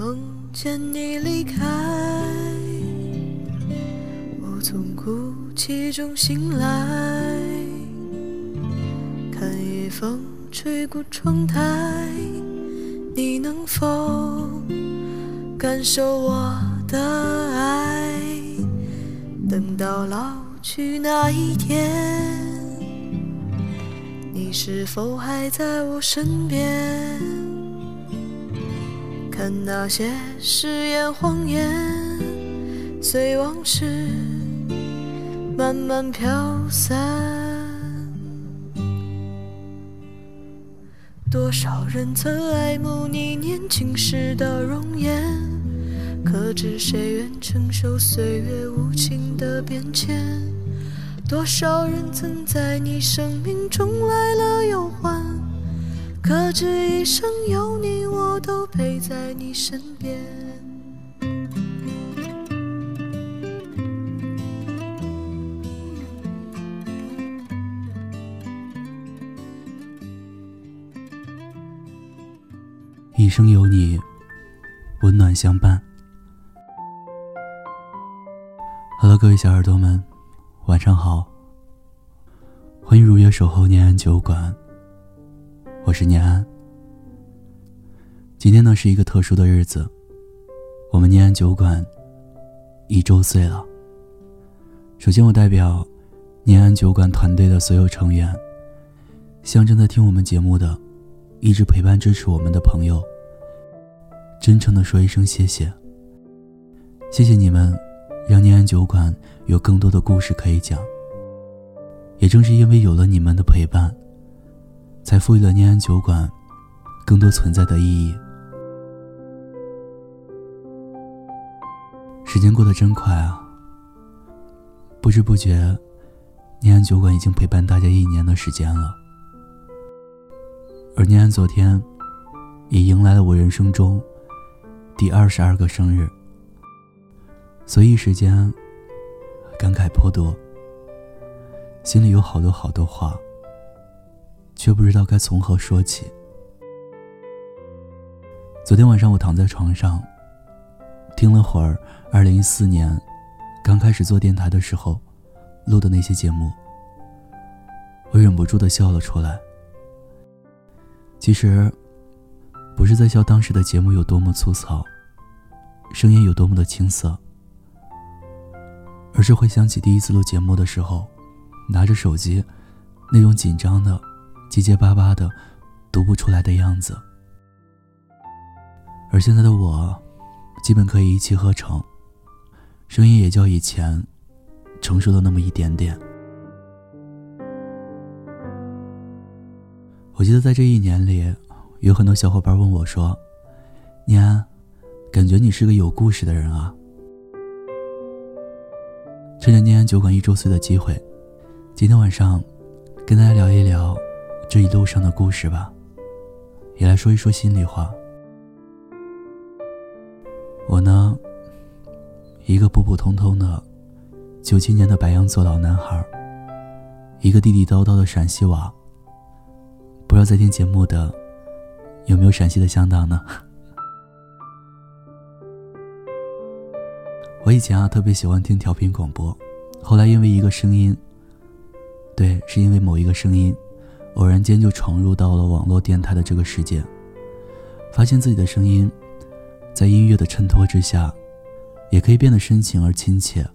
梦见你离开，我从哭泣中醒来，看夜风吹过窗台，你能否感受我的爱？等到老去那一天，你是否还在我身边？看那些誓言谎言，随往事慢慢飘散。多少人曾爱慕你年轻时的容颜，可知谁愿承受岁月无情的变迁？多少人曾在你生命中来了又还？可知一生有你，我都陪在你身边。一生有你，温暖相伴。Hello，各位小耳朵们，晚上好。欢迎如约守候念安酒馆。我是念安。今天呢是一个特殊的日子，我们念安酒馆一周岁了。首先，我代表念安酒馆团队的所有成员，向正在听我们节目的、一直陪伴支持我们的朋友，真诚的说一声谢谢。谢谢你们，让念安酒馆有更多的故事可以讲。也正是因为有了你们的陪伴。才赋予了念安酒馆更多存在的意义。时间过得真快啊！不知不觉，念安酒馆已经陪伴大家一年的时间了。而念安昨天也迎来了我人生中第二十二个生日，所以时间感慨颇多，心里有好多好多话。却不知道该从何说起。昨天晚上，我躺在床上，听了会儿二零一四年刚开始做电台的时候录的那些节目，我忍不住的笑了出来。其实，不是在笑当时的节目有多么粗糙，声音有多么的青涩，而是回想起第一次录节目的时候，拿着手机那种紧张的。结结巴巴的，读不出来的样子。而现在的我，基本可以一气呵成，声音也较以前成熟了那么一点点。我记得在这一年里，有很多小伙伴问我说：“念安，感觉你是个有故事的人啊。”趁着念安酒馆一周岁的机会，今天晚上跟大家聊一聊。这一路上的故事吧，也来说一说心里话。我呢，一个普普通通的九七年的白羊座老男孩，一个地地道道的陕西娃。不知道在听节目的有没有陕西的乡党呢？我以前啊特别喜欢听调频广播，后来因为一个声音，对，是因为某一个声音。偶然间就闯入到了网络电台的这个世界，发现自己的声音，在音乐的衬托之下，也可以变得深情而亲切。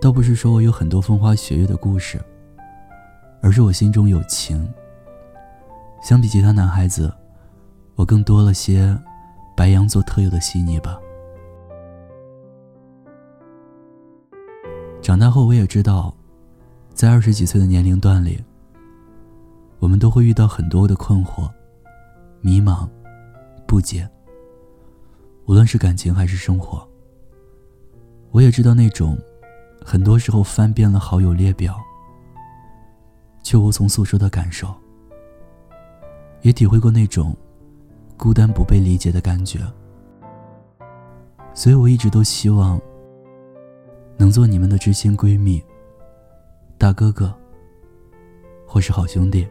倒不是说我有很多风花雪月的故事，而是我心中有情。相比其他男孩子，我更多了些白羊座特有的细腻吧。长大后，我也知道，在二十几岁的年龄段里。我们都会遇到很多的困惑、迷茫、不解。无论是感情还是生活，我也知道那种很多时候翻遍了好友列表，却无从诉说的感受。也体会过那种孤单不被理解的感觉。所以我一直都希望能做你们的知心闺蜜、大哥哥，或是好兄弟。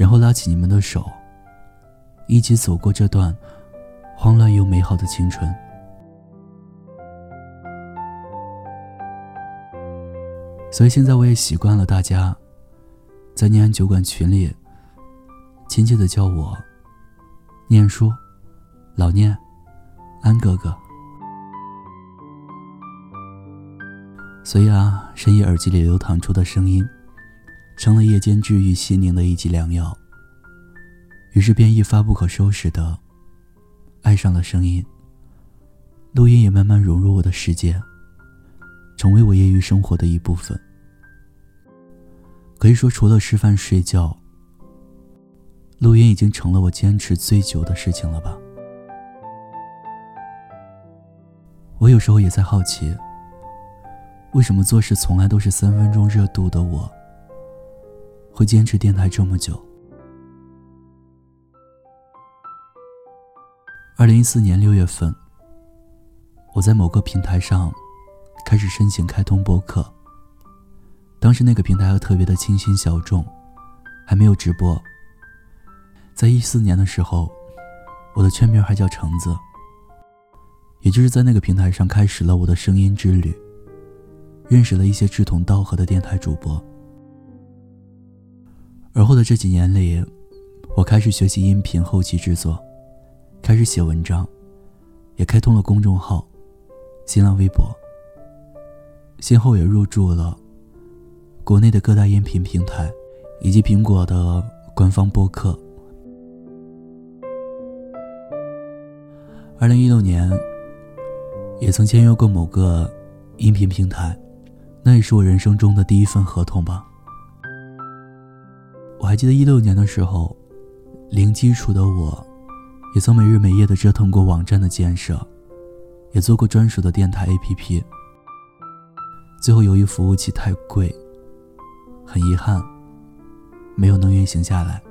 然后拉起你们的手，一起走过这段慌乱又美好的青春。所以现在我也习惯了大家在念安酒馆群里亲切的叫我“念书”“老念”“安哥哥”。所以啊，深夜耳机里流淌出的声音，成了夜间治愈心灵的一剂良药。于是便一发不可收拾的爱上了声音。录音也慢慢融入我的世界，成为我业余生活的一部分。可以说，除了吃饭睡觉，录音已经成了我坚持最久的事情了吧。我有时候也在好奇。为什么做事从来都是三分钟热度的我，会坚持电台这么久？二零一四年六月份，我在某个平台上开始申请开通播客。当时那个平台还特别的清新小众，还没有直播。在一四年的时候，我的全名还叫橙子，也就是在那个平台上开始了我的声音之旅。认识了一些志同道合的电台主播，而后的这几年里，我开始学习音频后期制作，开始写文章，也开通了公众号、新浪微博，先后也入驻了国内的各大音频平台，以及苹果的官方播客。二零一六年，也曾签约过某个音频平台。那也是我人生中的第一份合同吧。我还记得一六年的时候，零基础的我，也曾没日没夜的折腾过网站的建设，也做过专属的电台 APP。最后由于服务器太贵，很遗憾，没有能运行下来。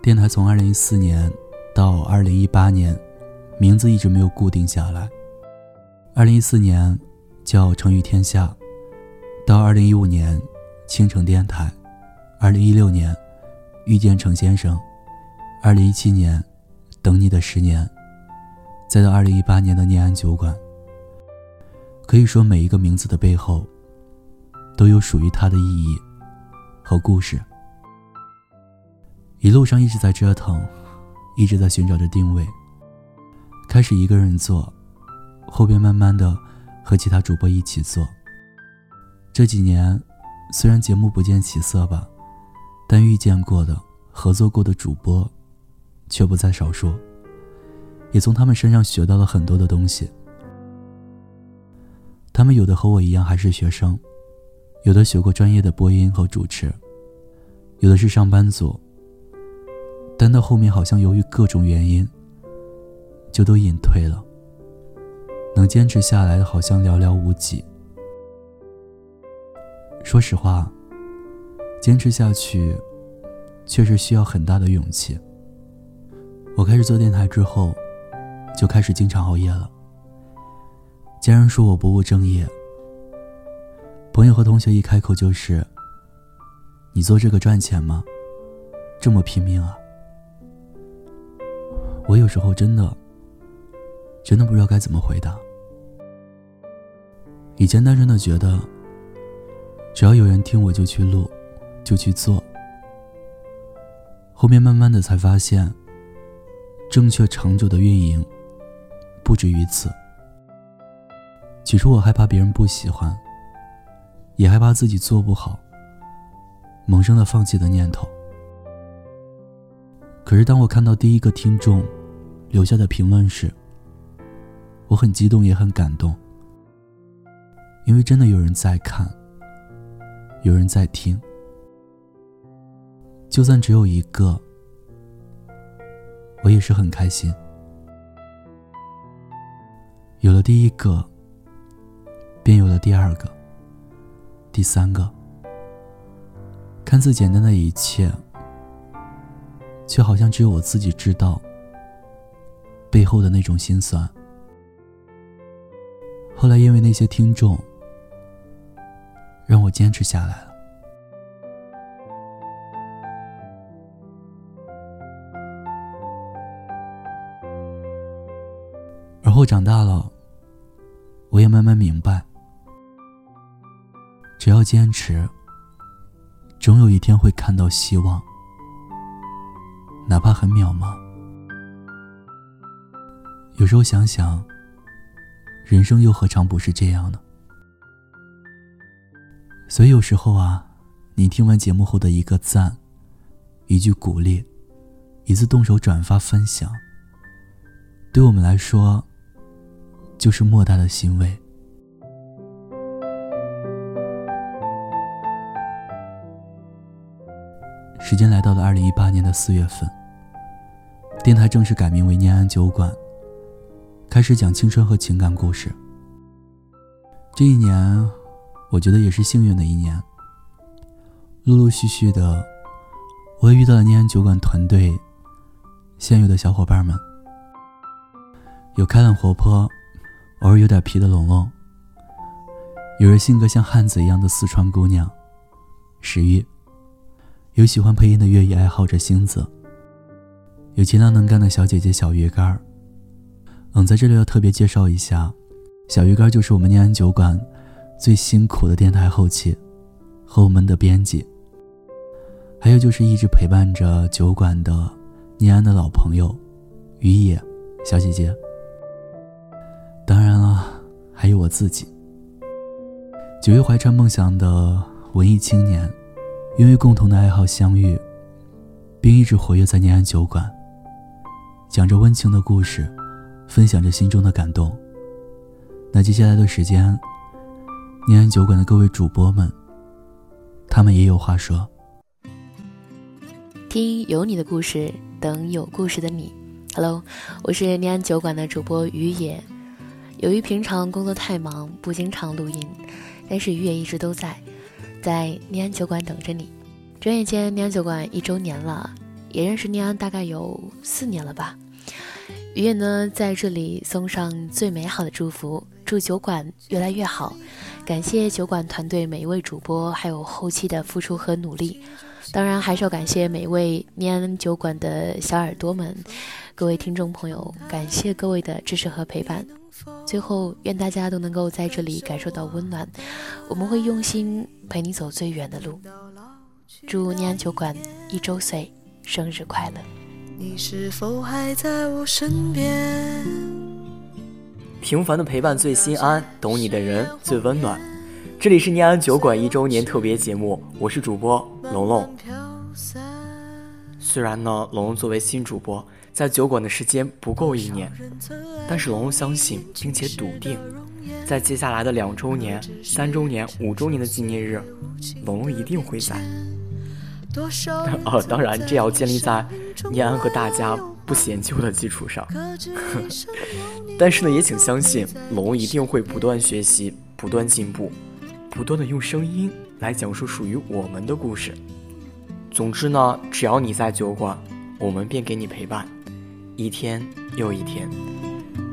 电台从二零一四年到二零一八年，名字一直没有固定下来。二零一四年叫成语天下，到二零一五年倾城电台，二零一六年遇见程先生，二零一七年等你的十年，再到二零一八年的念安酒馆。可以说每一个名字的背后，都有属于它的意义和故事。一路上一直在折腾，一直在寻找着定位，开始一个人做。后边慢慢的和其他主播一起做。这几年，虽然节目不见起色吧，但遇见过的、合作过的主播，却不在少数。也从他们身上学到了很多的东西。他们有的和我一样还是学生，有的学过专业的播音和主持，有的是上班族。但到后面好像由于各种原因，就都隐退了。能坚持下来的好像寥寥无几。说实话，坚持下去确实需要很大的勇气。我开始做电台之后，就开始经常熬夜了。家人说我不务正业，朋友和同学一开口就是：“你做这个赚钱吗？这么拼命啊！”我有时候真的，真的不知道该怎么回答。以前单纯的觉得，只要有人听我就去录，就去做。后面慢慢的才发现，正确长久的运营，不止于此。起初我害怕别人不喜欢，也害怕自己做不好，萌生了放弃的念头。可是当我看到第一个听众留下的评论时，我很激动，也很感动。因为真的有人在看，有人在听，就算只有一个，我也是很开心。有了第一个，便有了第二个、第三个。看似简单的一切，却好像只有我自己知道背后的那种心酸。后来因为那些听众。让我坚持下来了。而后长大了我也慢慢明白只要坚持总有一天会看到希望哪怕很渺茫。有时候想想人生又何尝不是这样呢？所以有时候啊，你听完节目后的一个赞，一句鼓励，一次动手转发分享，对我们来说，就是莫大的欣慰。时间来到了二零一八年的四月份，电台正式改名为念安酒馆，开始讲青春和情感故事。这一年。我觉得也是幸运的一年。陆陆续续的，我也遇到了念安酒馆团队现有的小伙伴们，有开朗活泼、偶尔有点皮的龙龙，有人性格像汉子一样的四川姑娘石玉，有喜欢配音的乐艺爱好者星子，有勤劳能干的小姐姐小鱼干儿。嗯，在这里要特别介绍一下，小鱼干就是我们念安酒馆。最辛苦的电台后期，和我们的编辑，还有就是一直陪伴着酒馆的念安的老朋友于野小姐姐。当然了，还有我自己。九月怀揣梦想的文艺青年，因为共同的爱好相遇，并一直活跃在念安酒馆，讲着温情的故事，分享着心中的感动。那接下来的时间。念安酒馆的各位主播们，他们也有话说。听有你的故事，等有故事的你。Hello，我是念安酒馆的主播于野。由于平常工作太忙，不经常录音，但是于野一直都在，在念安酒馆等着你。转眼间，念安酒馆一周年了，也认识念安大概有四年了吧。于野呢，在这里送上最美好的祝福，祝酒馆越来越好。感谢酒馆团队每一位主播，还有后期的付出和努力。当然，还是要感谢每一位念安酒馆的小耳朵们，各位听众朋友，感谢各位的支持和陪伴。最后，愿大家都能够在这里感受到温暖。我们会用心陪你走最远的路。祝念安酒馆一周岁生日快乐！你是否还在我身边？平凡的陪伴最心安，懂你的人最温暖。这里是念安酒馆一周年特别节目，我是主播龙龙。虽然呢，龙龙作为新主播，在酒馆的时间不够一年，但是龙龙相信并且笃定，在接下来的两周年、三周年、五周年的纪念日，龙龙一定会在。哦，当然，这要建立在念安和大家。不嫌旧的基础上，但是呢，也请相信龙一定会不断学习、不断进步、不断的用声音来讲述属于我们的故事。总之呢，只要你在酒馆，我们便给你陪伴，一天又一天。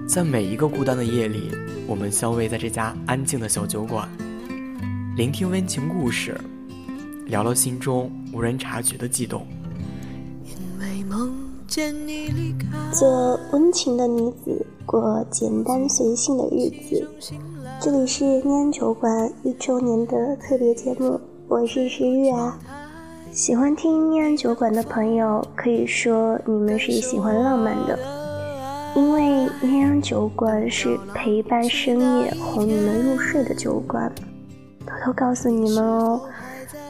在每一个孤单的夜里，我们相偎在这家安静的小酒馆，聆听温情故事，聊聊心中无人察觉的悸动。因为梦。做温情的女子，过简单随性的日子。这里是念安酒馆一周年的特别节目，我是石玉啊。喜欢听念安酒馆的朋友，可以说你们是喜欢浪漫的，因为念安酒馆是陪伴深夜哄你们入睡的酒馆。偷偷告诉你们哦，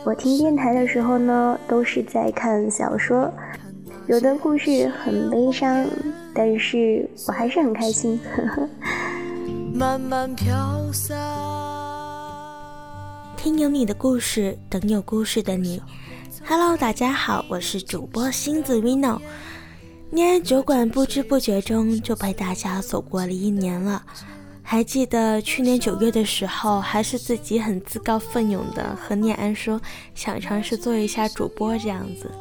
我听电台的时候呢，都是在看小说。有的故事很悲伤，但是我还是很开心。听有你的故事，等有故事的你。Hello，大家好，我是主播星子 Vino。恋爱酒馆不知不觉中就陪大家走过了一年了。还记得去年九月的时候，还是自己很自告奋勇的和念安说想尝试做一下主播这样子。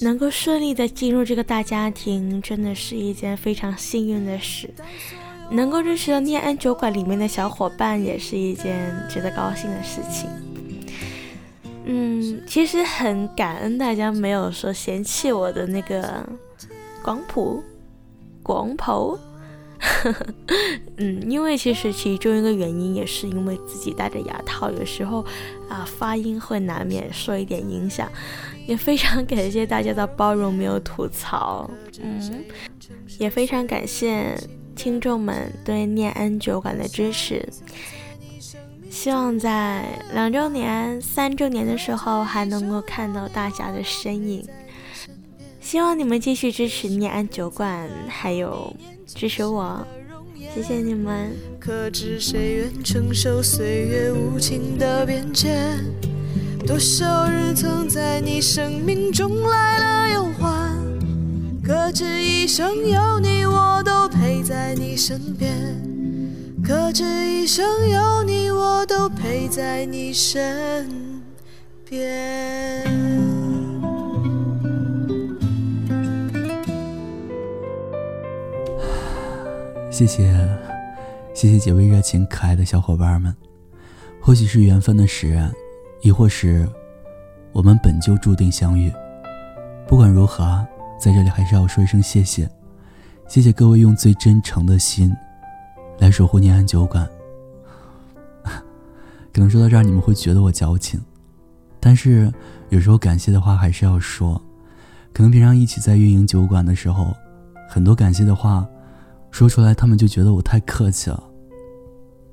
能够顺利的进入这个大家庭，真的是一件非常幸运的事。能够认识到念安酒馆里面的小伙伴，也是一件值得高兴的事情。嗯，其实很感恩大家没有说嫌弃我的那个广普广普，嗯，因为其实其中一个原因也是因为自己戴着牙套，有时候啊发音会难免受一点影响。也非常感谢大家的包容，没有吐槽。嗯，也非常感谢听众们对念安酒馆的支持。希望在两周年、三周年的时候还能够看到大家的身影。希望你们继续支持念安酒馆，还有支持我。谢谢你们。可知谁愿承受岁月无情的变迁？多少人曾在你生命中来了又还？可知一生有你，我都陪在你身边。可知一生有你，我都陪在你身边。谢谢，谢谢几位热情可爱的小伙伴们。或许是缘分的使然。亦或是，我们本就注定相遇。不管如何，在这里还是要说一声谢谢，谢谢各位用最真诚的心来守护念安酒馆。可能说到这儿，你们会觉得我矫情，但是有时候感谢的话还是要说。可能平常一起在运营酒馆的时候，很多感谢的话说出来，他们就觉得我太客气了。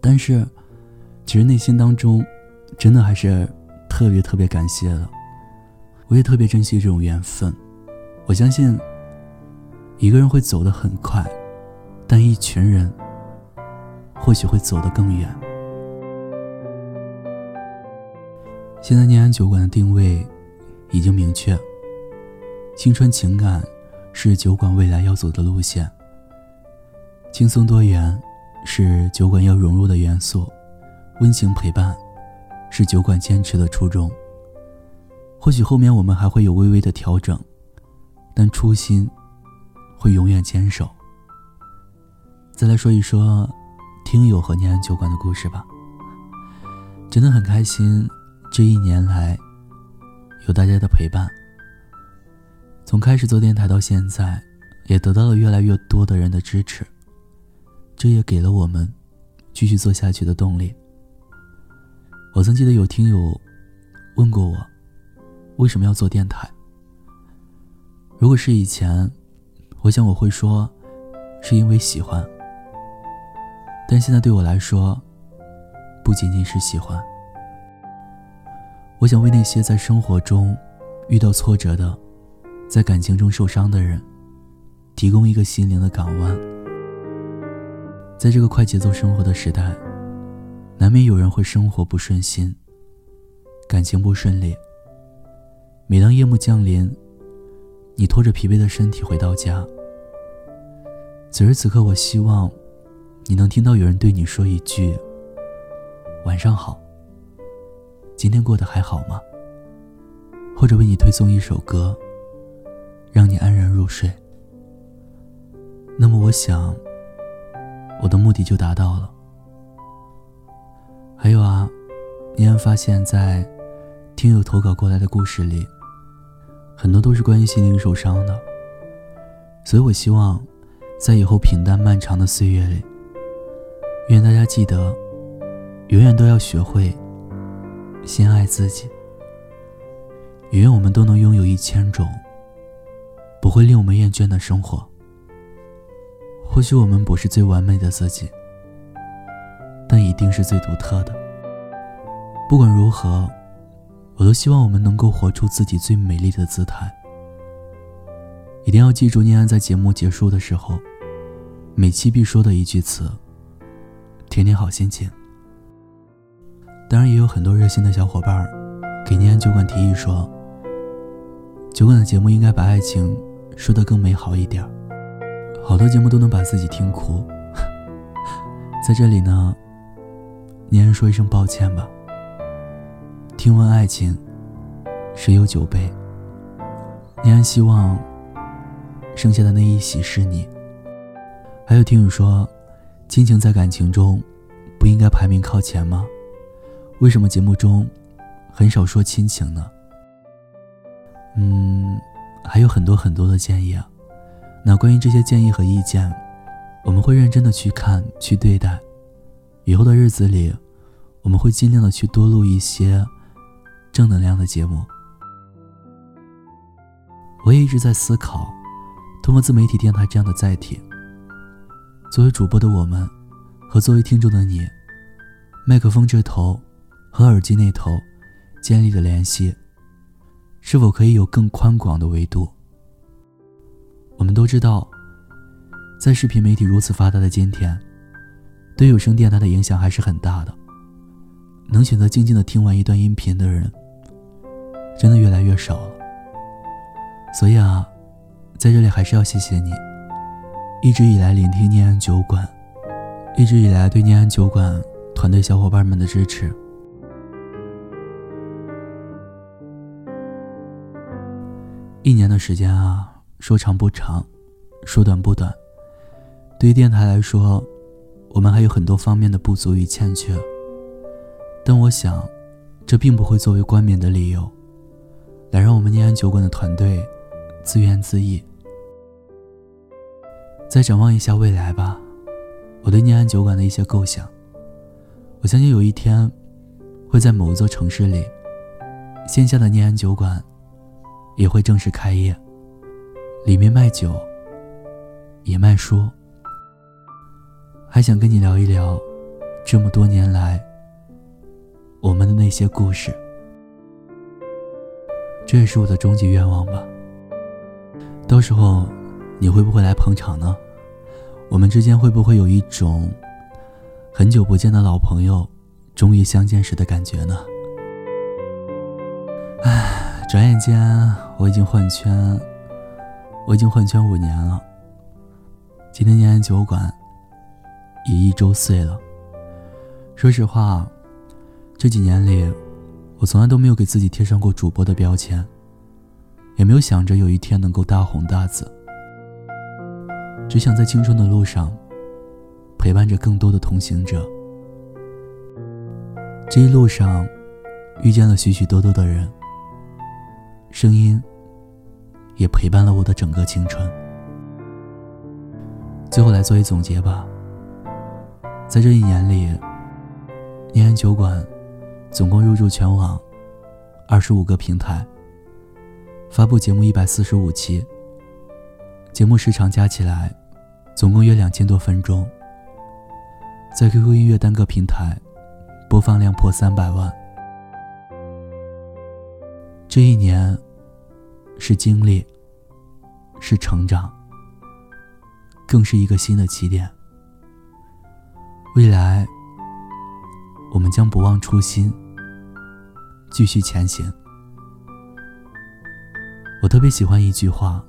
但是，其实内心当中。真的还是特别特别感谢的，我也特别珍惜这种缘分。我相信一个人会走得很快，但一群人或许会走得更远。现在念安酒馆的定位已经明确，青春情感是酒馆未来要走的路线，轻松多元是酒馆要融入的元素，温情陪伴。是酒馆坚持的初衷。或许后面我们还会有微微的调整，但初心会永远坚守。再来说一说听友和念安酒馆的故事吧。真的很开心，这一年来有大家的陪伴。从开始做电台到现在，也得到了越来越多的人的支持，这也给了我们继续做下去的动力。我曾记得有听友问过我，为什么要做电台？如果是以前，我想我会说，是因为喜欢。但现在对我来说，不仅仅是喜欢。我想为那些在生活中遇到挫折的，在感情中受伤的人，提供一个心灵的港湾。在这个快节奏生活的时代。难免有人会生活不顺心，感情不顺利。每当夜幕降临，你拖着疲惫的身体回到家，此时此刻，我希望你能听到有人对你说一句：“晚上好。”今天过得还好吗？或者为你推送一首歌，让你安然入睡。那么，我想，我的目的就达到了。还有啊，依然发现，在听友投稿过来的故事里，很多都是关于心灵受伤的。所以我希望，在以后平淡漫长的岁月里，愿大家记得，永远都要学会先爱自己。也愿我们都能拥有一千种不会令我们厌倦的生活。或许我们不是最完美的自己。但一定是最独特的。不管如何，我都希望我们能够活出自己最美丽的姿态。一定要记住念安在节目结束的时候，每期必说的一句词：“天天好心情。”当然，也有很多热心的小伙伴给念安酒馆提议说，酒馆的节目应该把爱情说得更美好一点。好多节目都能把自己听哭，在这里呢。念安说一声抱歉吧。听闻爱情，谁有酒杯？念安希望剩下的那一席是你。还有听友说，亲情在感情中不应该排名靠前吗？为什么节目中很少说亲情呢？嗯，还有很多很多的建议啊。那关于这些建议和意见，我们会认真的去看、去对待。以后的日子里，我们会尽量的去多录一些正能量的节目。我也一直在思考，通过自媒体电台这样的载体，作为主播的我们，和作为听众的你，麦克风这头和耳机那头建立的联系，是否可以有更宽广的维度？我们都知道。在视频媒体如此发达的今天，对有声电台的影响还是很大的。能选择静静的听完一段音频的人，真的越来越少了。所以啊，在这里还是要谢谢你，一直以来聆听念安酒馆，一直以来对念安酒馆团队小伙伴们的支持。一年的时间啊，说长不长，说短不短。对于电台来说，我们还有很多方面的不足与欠缺，但我想，这并不会作为冠冕的理由，来让我们念安酒馆的团队自怨自艾。再展望一下未来吧，我对念安酒馆的一些构想，我相信有一天，会在某一座城市里，线下的念安酒馆也会正式开业，里面卖酒，也卖书。还想跟你聊一聊，这么多年来我们的那些故事。这也是我的终极愿望吧。到时候你会不会来捧场呢？我们之间会不会有一种很久不见的老朋友终于相见时的感觉呢？唉，转眼间我已经换圈，我已经换圈五年了。今天念酒馆。也一周岁了。说实话，这几年里，我从来都没有给自己贴上过主播的标签，也没有想着有一天能够大红大紫。只想在青春的路上，陪伴着更多的同行者。这一路上，遇见了许许多多的人，声音也陪伴了我的整个青春。最后来做一总结吧。在这一年里，念安酒馆总共入驻全网二十五个平台，发布节目一百四十五期，节目时长加起来总共约两千多分钟，在 QQ 音乐单个平台播放量破三百万。这一年是经历，是成长，更是一个新的起点。未来，我们将不忘初心，继续前行。我特别喜欢一句话：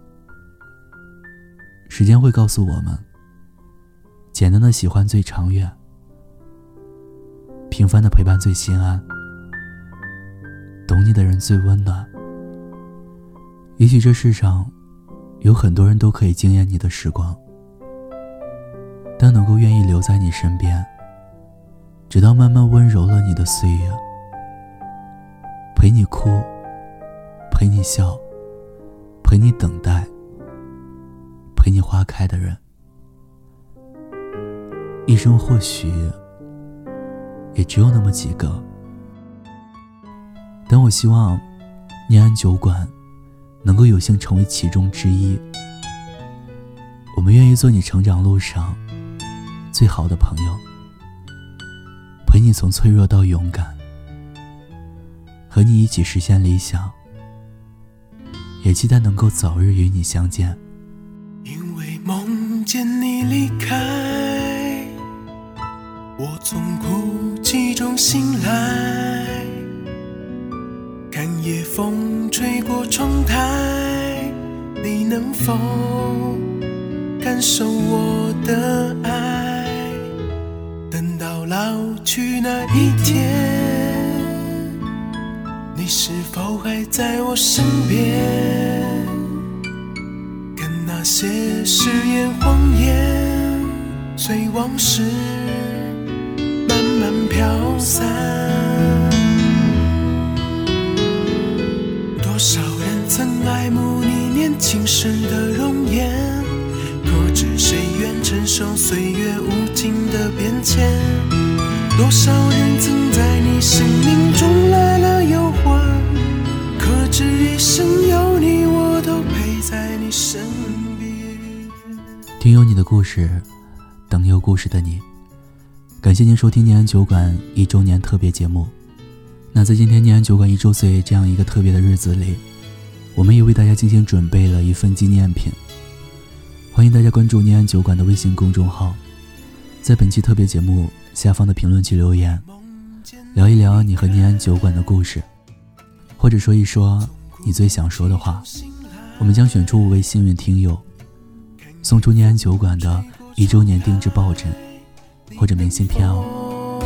时间会告诉我们，简单的喜欢最长远，平凡的陪伴最心安，懂你的人最温暖。也许这世上有很多人都可以惊艳你的时光。但能够愿意留在你身边，直到慢慢温柔了你的岁月，陪你哭，陪你笑，陪你等待，陪你花开的人，一生或许也只有那么几个。但我希望念安酒馆能够有幸成为其中之一。我们愿意做你成长路上。最好的朋友，陪你从脆弱到勇敢，和你一起实现理想，也期待能够早日与你相见。因为梦见你离开，我从哭泣中醒来，夜风吹过窗台，你能否感受我的爱？等到老去那一天，你是否还在我身边？看那些誓言谎言，随往事慢慢飘散。曾爱慕你年轻时的容颜，可知谁愿承受岁月无情的变迁。多少人曾在你生命中来了又还，可知一生有你，我都陪在你身边。听有你的故事，等有故事的你。感谢您收听念安酒馆一周年特别节目。那在今天念安酒馆一周岁这样一个特别的日子里，我们也为大家精心准备了一份纪念品。欢迎大家关注念安酒馆的微信公众号，在本期特别节目下方的评论区留言，聊一聊你和念安酒馆的故事，或者说一说你最想说的话。我们将选出五位幸运听友，送出念安酒馆的一周年定制抱枕或者明信片哦。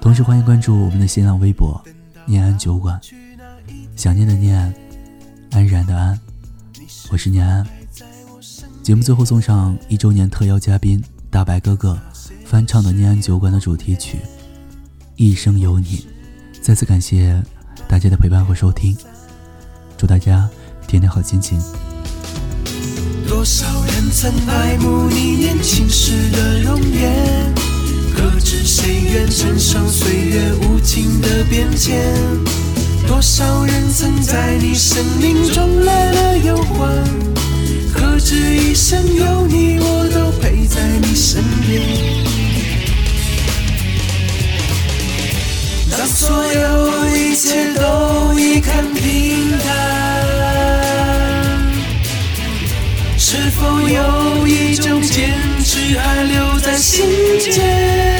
同时欢迎关注我们的新浪微博“念安酒馆”，想念的念，安然的安。我是念安。节目最后送上一周年特邀嘉宾大白哥哥翻唱的念安酒馆的主题曲《一生有你》。再次感谢大家的陪伴和收听，祝大家天天好心情。多少人曾爱慕你年轻时的容颜，可知谁愿承受岁月无情的变迁？多少人曾在你生命中来了又还？可知一生有你，我都陪在你身边。当所有一切都已看平淡，是否有一种坚持还留在心间？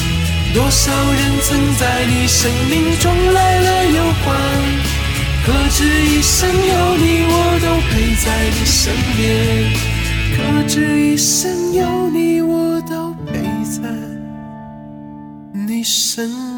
多少人曾在你生命中来了又还？可知一生有你，我都陪在你身边。可知一生有你，我都陪在你身边。